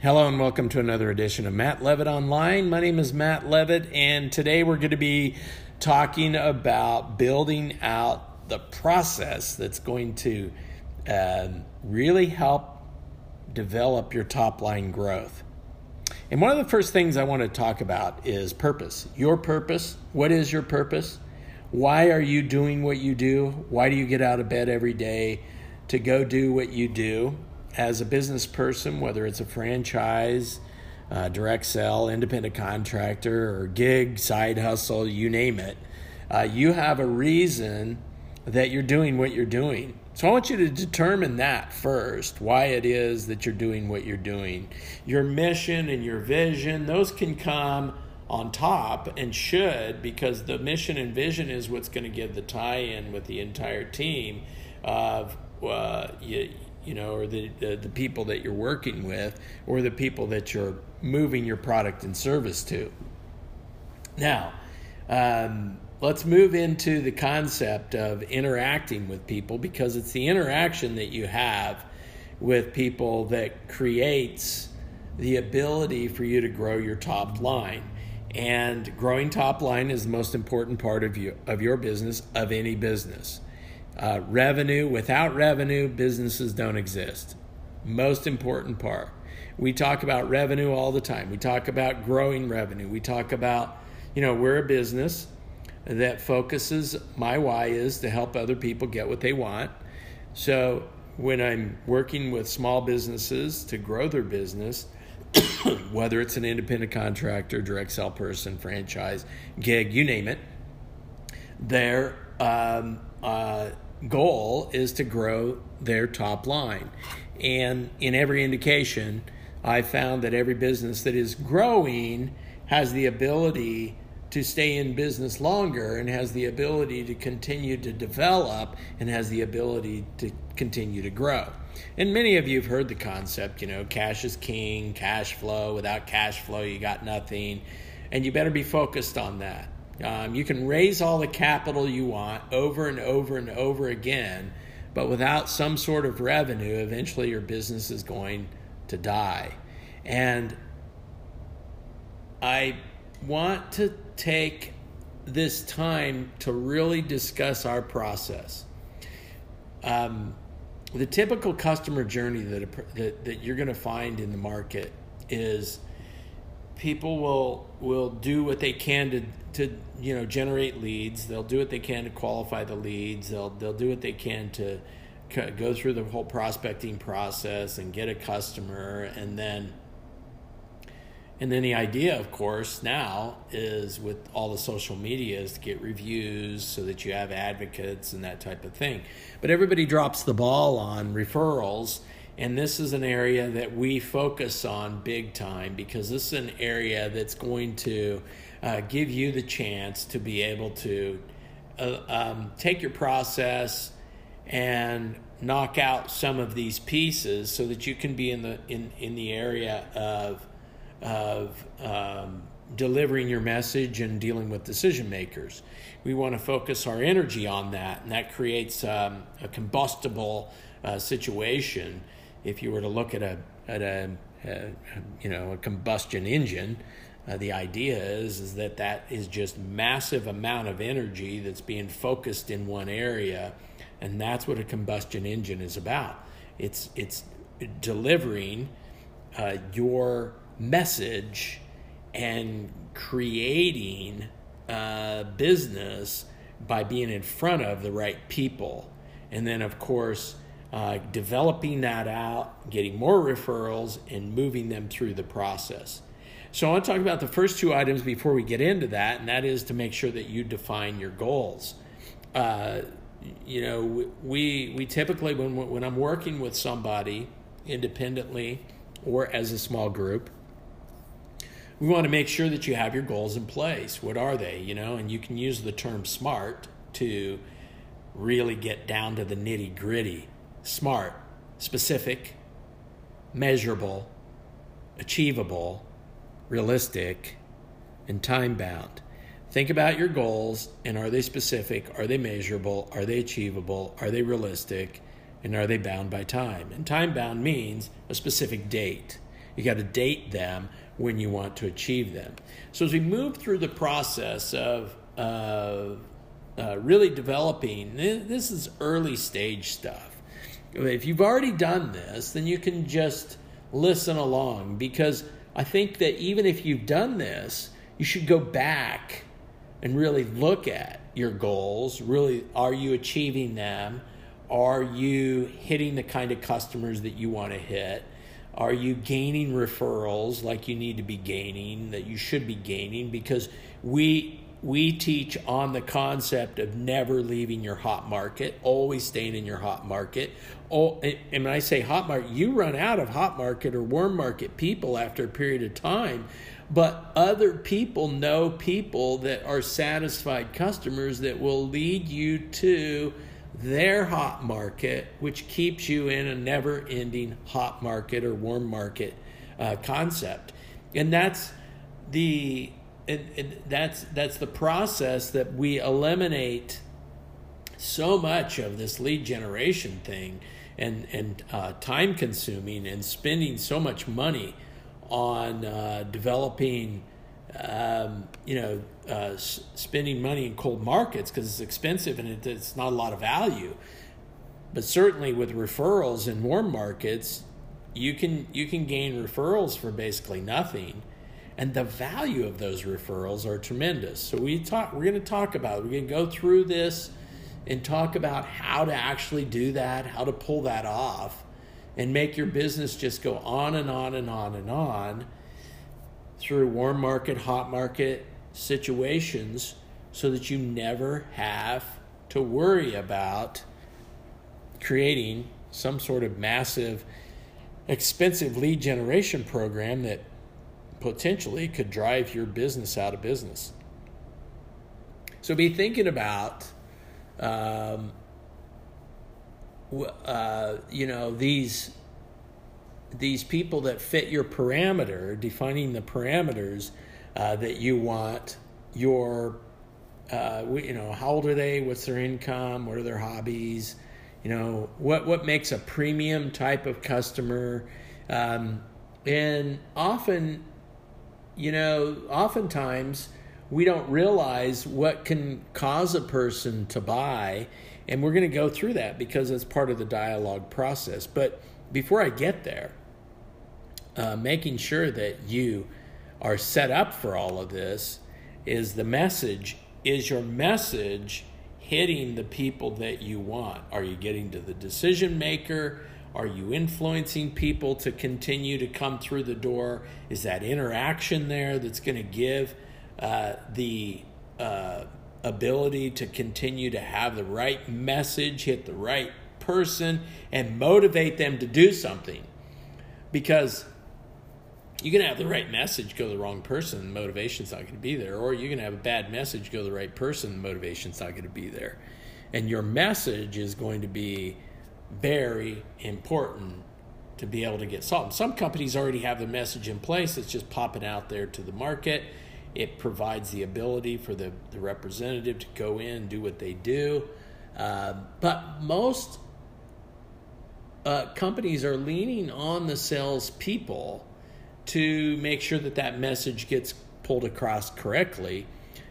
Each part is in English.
Hello and welcome to another edition of Matt Levitt Online. My name is Matt Levitt, and today we're going to be talking about building out the process that's going to uh, really help develop your top line growth. And one of the first things I want to talk about is purpose. Your purpose. What is your purpose? Why are you doing what you do? Why do you get out of bed every day to go do what you do? As a business person, whether it's a franchise, uh, direct sell, independent contractor, or gig, side hustle, you name it, uh, you have a reason that you're doing what you're doing. So I want you to determine that first, why it is that you're doing what you're doing. Your mission and your vision, those can come on top and should because the mission and vision is what's going to give the tie-in with the entire team of uh, you, you know, or the, the, the people that you're working with, or the people that you're moving your product and service to. Now, um, let's move into the concept of interacting with people because it's the interaction that you have with people that creates the ability for you to grow your top line. And growing top line is the most important part of you of your business of any business. Uh, revenue, without revenue, businesses don't exist. Most important part. We talk about revenue all the time. We talk about growing revenue. We talk about, you know, we're a business that focuses, my why is to help other people get what they want. So when I'm working with small businesses to grow their business, whether it's an independent contractor, direct sell person, franchise, gig, you name it, they're um, uh, goal is to grow their top line. And in every indication, I found that every business that is growing has the ability to stay in business longer and has the ability to continue to develop and has the ability to continue to grow. And many of you have heard the concept, you know, cash is king, cash flow. Without cash flow, you got nothing. And you better be focused on that. Um, you can raise all the capital you want over and over and over again, but without some sort of revenue, eventually your business is going to die. And I want to take this time to really discuss our process. Um, the typical customer journey that, that, that you're going to find in the market is people will will do what they can to to you know generate leads. They'll do what they can to qualify the leads. They'll they'll do what they can to go through the whole prospecting process and get a customer and then and then the idea of course now is with all the social media is to get reviews so that you have advocates and that type of thing but everybody drops the ball on referrals and this is an area that we focus on big time because this is an area that's going to uh, give you the chance to be able to uh, um, take your process and knock out some of these pieces so that you can be in the in, in the area of of um, delivering your message and dealing with decision makers. We want to focus our energy on that, and that creates um, a combustible uh, situation. If you were to look at a at a, a you know a combustion engine, uh, the idea is is that that is just massive amount of energy that's being focused in one area, and that's what a combustion engine is about. It's it's delivering uh, your message and creating a business by being in front of the right people, and then of course. Uh, developing that out, getting more referrals, and moving them through the process. So I want to talk about the first two items before we get into that, and that is to make sure that you define your goals. Uh, you know, we we typically when when I'm working with somebody independently or as a small group, we want to make sure that you have your goals in place. What are they? You know, and you can use the term SMART to really get down to the nitty gritty. SMART, specific, measurable, achievable, realistic, and time bound. Think about your goals and are they specific? Are they measurable? Are they achievable? Are they realistic? And are they bound by time? And time bound means a specific date. You got to date them when you want to achieve them. So as we move through the process of uh, uh, really developing, this is early stage stuff. If you've already done this, then you can just listen along because I think that even if you've done this, you should go back and really look at your goals. Really, are you achieving them? Are you hitting the kind of customers that you want to hit? Are you gaining referrals like you need to be gaining, that you should be gaining? Because we we teach on the concept of never leaving your hot market, always staying in your hot market. Oh, and when I say hot market, you run out of hot market or warm market people after a period of time, but other people know people that are satisfied customers that will lead you to their hot market, which keeps you in a never ending hot market or warm market uh, concept. And that's the and, that's that's the process that we eliminate so much of this lead generation thing and and uh, time consuming and spending so much money on uh, developing um, you know uh, s- spending money in cold markets because it's expensive and it, it's not a lot of value. But certainly with referrals in warm markets you can you can gain referrals for basically nothing and the value of those referrals are tremendous. So we talk we're going to talk about it. We're going to go through this and talk about how to actually do that, how to pull that off and make your business just go on and on and on and on through warm market, hot market situations so that you never have to worry about creating some sort of massive expensive lead generation program that potentially could drive your business out of business. So be thinking about, um, uh, you know, these these people that fit your parameter, defining the parameters uh, that you want your, uh, you know, how old are they? What's their income? What are their hobbies? You know, what what makes a premium type of customer? Um, and often you know, oftentimes we don't realize what can cause a person to buy. And we're going to go through that because it's part of the dialogue process. But before I get there, uh, making sure that you are set up for all of this is the message. Is your message hitting the people that you want? Are you getting to the decision maker? Are you influencing people to continue to come through the door? Is that interaction there that's going to give uh, the uh, ability to continue to have the right message, hit the right person, and motivate them to do something? Because you can have the right message, go to the wrong person, motivation's not going to be there. Or you can have a bad message, go to the right person, motivation's not going to be there. And your message is going to be very important to be able to get solved. Some companies already have the message in place, it's just popping out there to the market. It provides the ability for the, the representative to go in and do what they do. Uh, but most uh, companies are leaning on the salespeople to make sure that that message gets pulled across correctly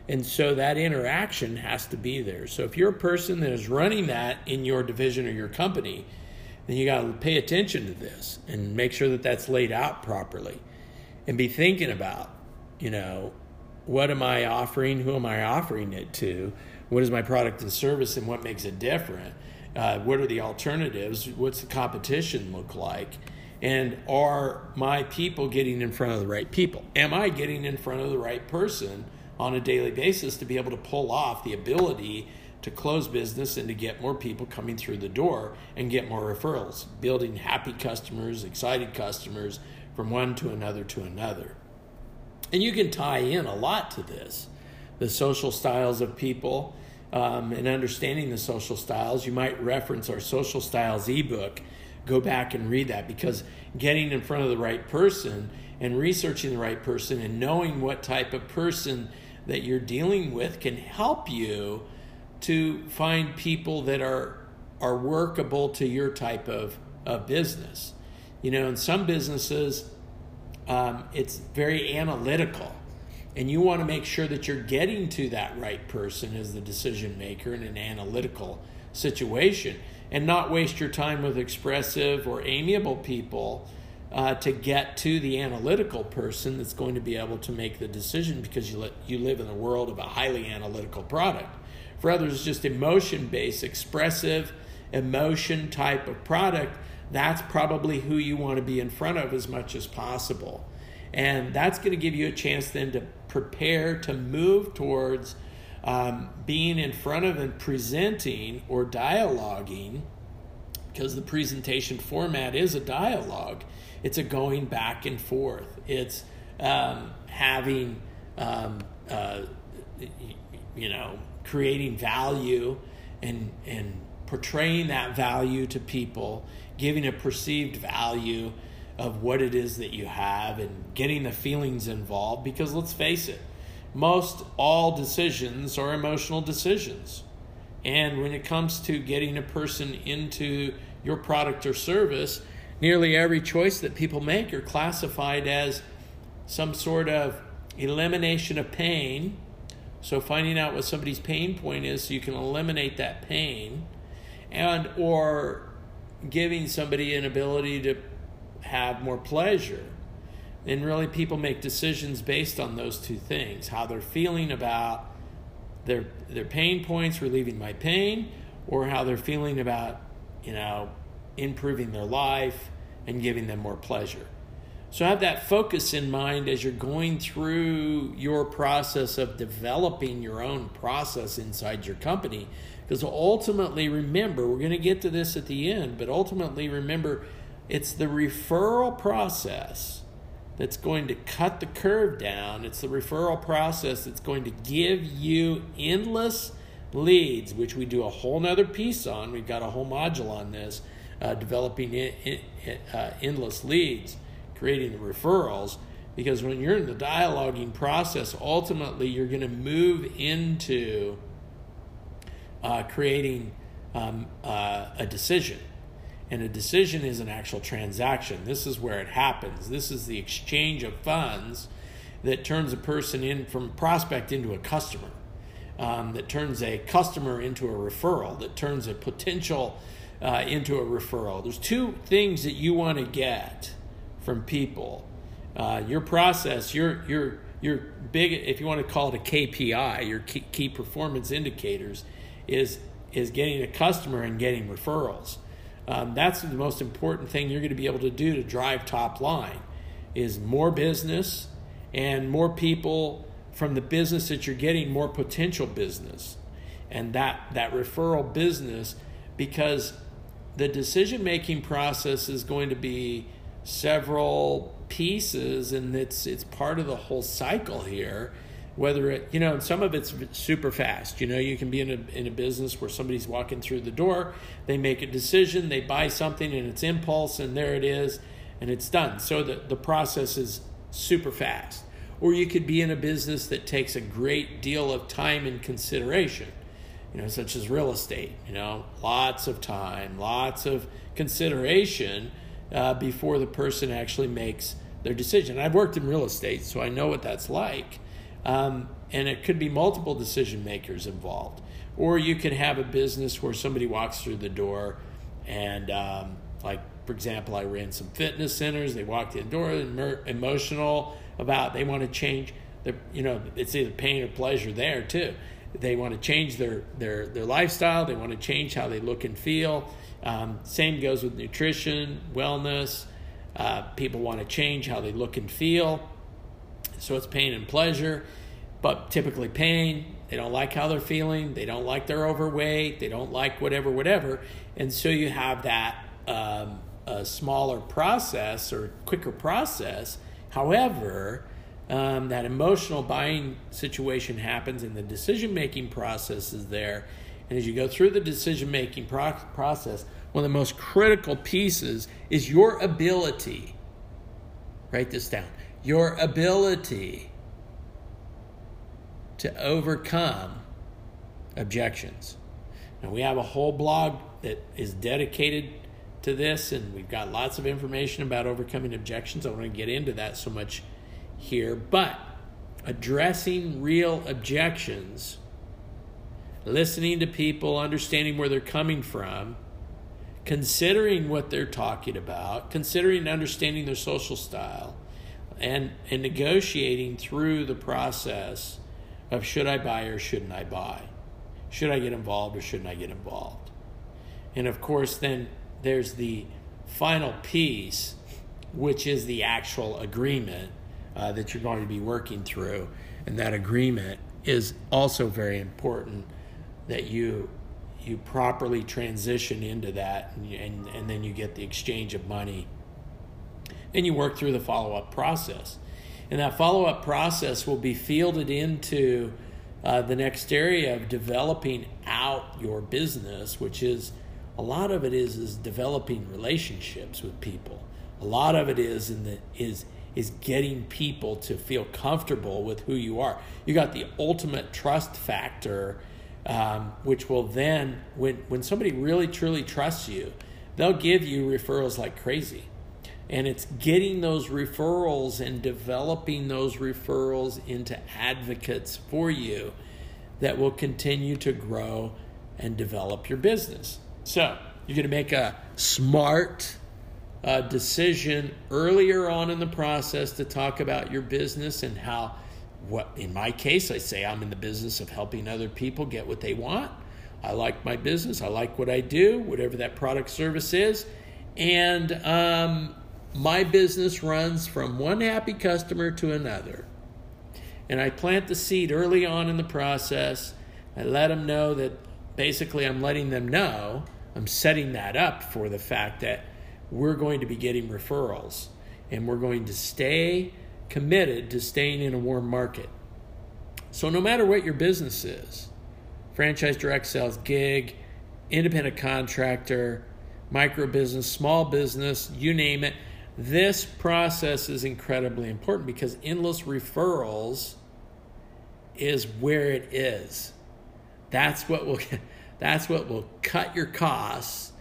and so that interaction has to be there. So if you're a person that is running that in your division or your company, then you got to pay attention to this and make sure that that's laid out properly and be thinking about, you know, what am I offering? Who am I offering it to? What is my product and service and what makes it different? Uh, what are the alternatives? What's the competition look like? And are my people getting in front of the right people? Am I getting in front of the right person? On a daily basis to be able to pull off the ability to close business and to get more people coming through the door and get more referrals, building happy customers, excited customers from one to another to another. And you can tie in a lot to this the social styles of people um, and understanding the social styles. You might reference our social styles ebook. Go back and read that because getting in front of the right person and researching the right person and knowing what type of person that you're dealing with can help you to find people that are are workable to your type of, of business. You know, in some businesses, um, it's very analytical. And you want to make sure that you're getting to that right person as the decision maker in an analytical situation and not waste your time with expressive or amiable people uh, to get to the analytical person that's going to be able to make the decision because you, you live in the world of a highly analytical product. For others, it's just emotion based, expressive, emotion type of product. That's probably who you want to be in front of as much as possible. And that's going to give you a chance then to prepare to move towards um, being in front of and presenting or dialoguing, because the presentation format is a dialogue, it's a going back and forth. It's um, having, um, uh, you know, creating value and, and portraying that value to people, giving a perceived value of what it is that you have, and getting the feelings involved. Because let's face it, most all decisions are emotional decisions. And when it comes to getting a person into your product or service, nearly every choice that people make are classified as some sort of elimination of pain. So finding out what somebody's pain point is so you can eliminate that pain and or giving somebody an ability to have more pleasure and really, people make decisions based on those two things how they're feeling about their, their pain points, relieving my pain, or how they're feeling about, you know, improving their life and giving them more pleasure. So have that focus in mind as you're going through your process of developing your own process inside your company. Because ultimately, remember, we're going to get to this at the end, but ultimately, remember, it's the referral process that's going to cut the curve down. It's the referral process that's going to give you endless leads, which we do a whole nother piece on. We've got a whole module on this, uh, developing in, in, uh, endless leads, creating the referrals. Because when you're in the dialoguing process, ultimately you're going to move into uh, creating um, uh, a decision and a decision is an actual transaction. This is where it happens. This is the exchange of funds that turns a person in from prospect into a customer, um, that turns a customer into a referral, that turns a potential uh, into a referral. There's two things that you want to get from people. Uh, your process, your your your big, if you want to call it a KPI, your key, performance indicators, is is getting a customer and getting referrals. Um, that's the most important thing you're going to be able to do to drive top line is more business and more people from the business that you're getting more potential business. And that that referral business because the decision making process is going to be several pieces and it's it's part of the whole cycle here whether it you know some of it's super fast. You know you can be in a, in a business where somebody's walking through the door they make a decision they buy something and it's impulse and there it is and it's done. So the, the process is super fast or you could be in a business that takes a great deal of time and consideration you know such as real estate you know lots of time lots of consideration uh, before the person actually makes their decision i've worked in real estate so i know what that's like um, and it could be multiple decision makers involved. Or you could have a business where somebody walks through the door and, um, like, for example, I ran some fitness centers. They walked in the door, emotional about they want to change. Their, you know, it's either pain or pleasure there too. They want to change their their their lifestyle. They want to change how they look and feel. Um, same goes with nutrition, wellness. Uh, people want to change how they look and feel. So it's pain and pleasure, but typically pain. They don't like how they're feeling. They don't like they're overweight. They don't like whatever, whatever. And so you have that um, a smaller process or quicker process. However, um, that emotional buying situation happens and the decision making process is there. And as you go through the decision making pro- process, one of the most critical pieces is your ability. Write this down your ability to overcome objections. Now, we have a whole blog that is dedicated to this, and we've got lots of information about overcoming objections. I want to get into that so much here, but addressing real objections, listening to people, understanding where they're coming from, considering what they're talking about, considering and understanding their social style, and, and negotiating through the process of should I buy or shouldn't I buy? Should I get involved or shouldn't I get involved? And of course, then there's the final piece, which is the actual agreement uh, that you're going to be working through. And that agreement is also very important that you you properly transition into that and, and, and then you get the exchange of money and you work through the follow-up process and that follow-up process will be fielded into uh, the next area of developing out your business which is a lot of it is is developing relationships with people. A lot of it is in the is is getting people to feel comfortable with who you are. You got the ultimate trust factor um, which will then when when somebody really truly trusts you they'll give you referrals like crazy. And it's getting those referrals and developing those referrals into advocates for you that will continue to grow and develop your business so you're going to make a smart uh, decision earlier on in the process to talk about your business and how, what in my case, I say I'm in the business of helping other people get what they want. I like my business. I like what I do, whatever that product service is. And um, my business runs from one happy customer to another. And I plant the seed early on in the process. I let them know that basically I'm letting them know I'm setting that up for the fact that we're going to be getting referrals and we're going to stay committed to staying in a warm market. So, no matter what your business is franchise, direct sales, gig, independent contractor, micro business, small business, you name it, this process is incredibly important because endless referrals is where it is. That's what will that's what will cut your costs,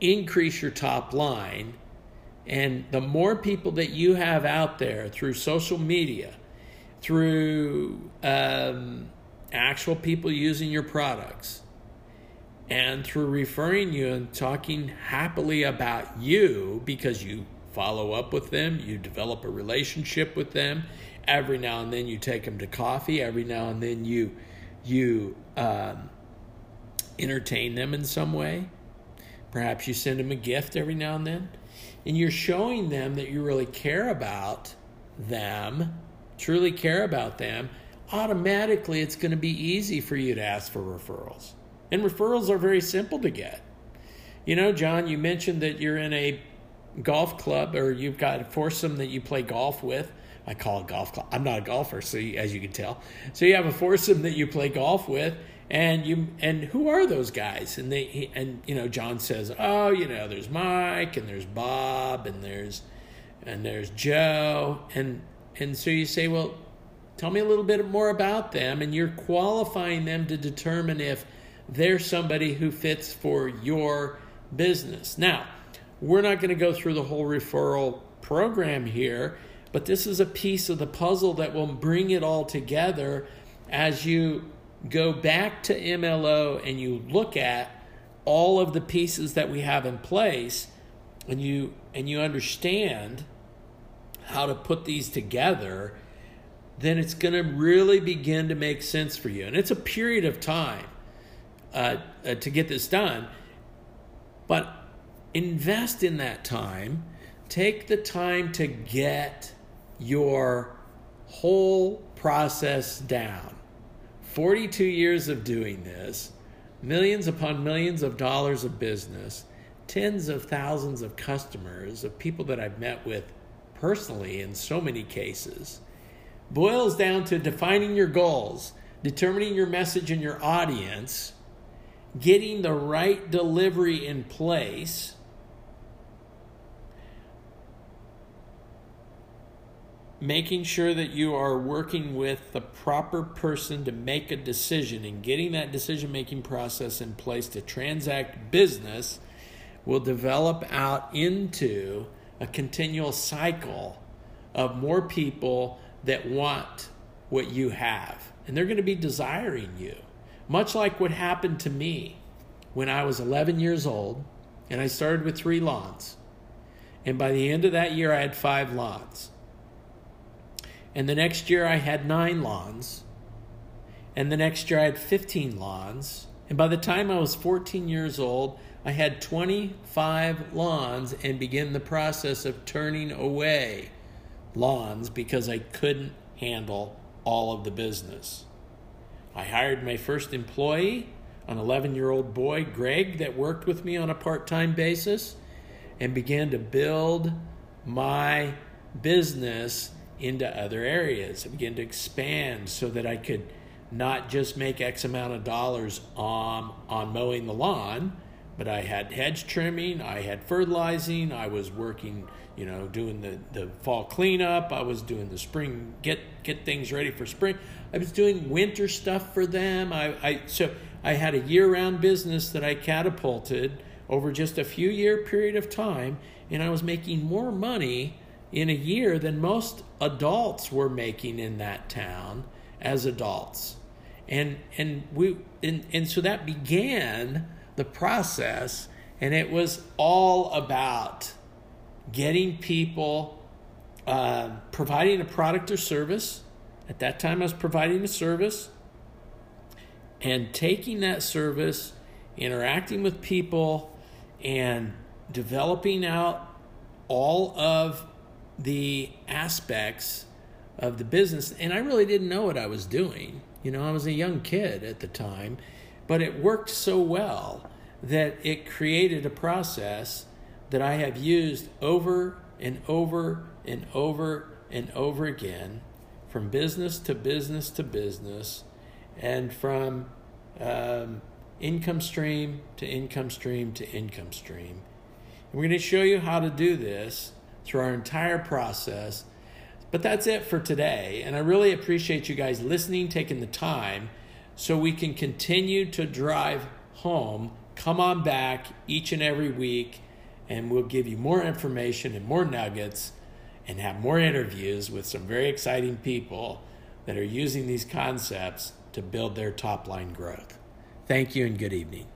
increase your top line. And the more people that you have out there through social media, through um, actual people using your products, and through referring you and talking happily about you because you follow up with them, you develop a relationship with them. Every now and then you take them to coffee. Every now and then you you um, entertain them in some way. Perhaps you send them a gift every now and then. And you're showing them that you really care about them, truly care about them. Automatically, it's going to be easy for you to ask for referrals. And referrals are very simple to get. You know, John, you mentioned that you're in a golf club or you've got a foursome that you play golf with. I call it golf club. I'm not a golfer, so you, as you can tell. So you have a foursome that you play golf with, and you and who are those guys? And they and you know john says oh you know there's mike and there's bob and there's and there's joe. And and so you say well tell me a little bit more about them and you're qualifying them to determine if they're somebody who fits for your business. Now we're not going to go through the whole referral program here but this is a piece of the puzzle that will bring it all together as you go back to MLO and you look at all of the pieces that we have in place and you and you understand how to put these together then it's going to really begin to make sense for you. And it's a period of time uh, uh, to get this done. But invest in that time. Take the time to get your whole process down 42 years of doing this, millions upon millions of dollars of business, tens of thousands of customers, of people that I've met with personally in so many cases, boils down to defining your goals, determining your message and your audience, getting the right delivery in place making sure that you are working with the proper person to make a decision and getting that decision making process in place to transact business will develop out into a continual cycle of more people that want what you have. And they're going to be desiring you. Much like what happened to me when I was 11 years old and I started with three lawns. And by the end of that year, I had five lawns. And the next year, I had nine lawns. And the next year, I had 15 lawns. And by the time I was 14 years old, I had 25 lawns and began the process of turning away lawns because I couldn't handle all of the business. I hired my first employee, an 11 year old boy, Greg, that worked with me on a part time basis, and began to build my business into other areas. I began to expand so that I could not just make X amount of dollars on, on mowing the lawn, but I had hedge trimming, I had fertilizing, I was working, you know, doing the, the fall cleanup, I was doing the spring get get things ready for spring. I was doing winter stuff for them. I, I so I had a year round business that I catapulted over just a few year period of time, and I was making more money in a year than most adults were making in that town as adults. And and we and, and so that began the process, and it was all about getting people, uh, providing a product or service. At that time, I was providing a service and taking that service, interacting with people, and developing out all of the aspects of the business. And I really didn't know what I was doing. You know, I was a young kid at the time but it worked so well that it created a process that I have used over and over and over and over again from business to business to business and from um, income stream to income stream to income stream. And we're going to show you how to do this through our entire process. But that's it for today. And I really appreciate you guys listening, taking the time so we can continue to drive home. Come on back each and every week, and we'll give you more information and more nuggets and have more interviews with some very exciting people that are using these concepts to build their top line growth. Thank you and good evening.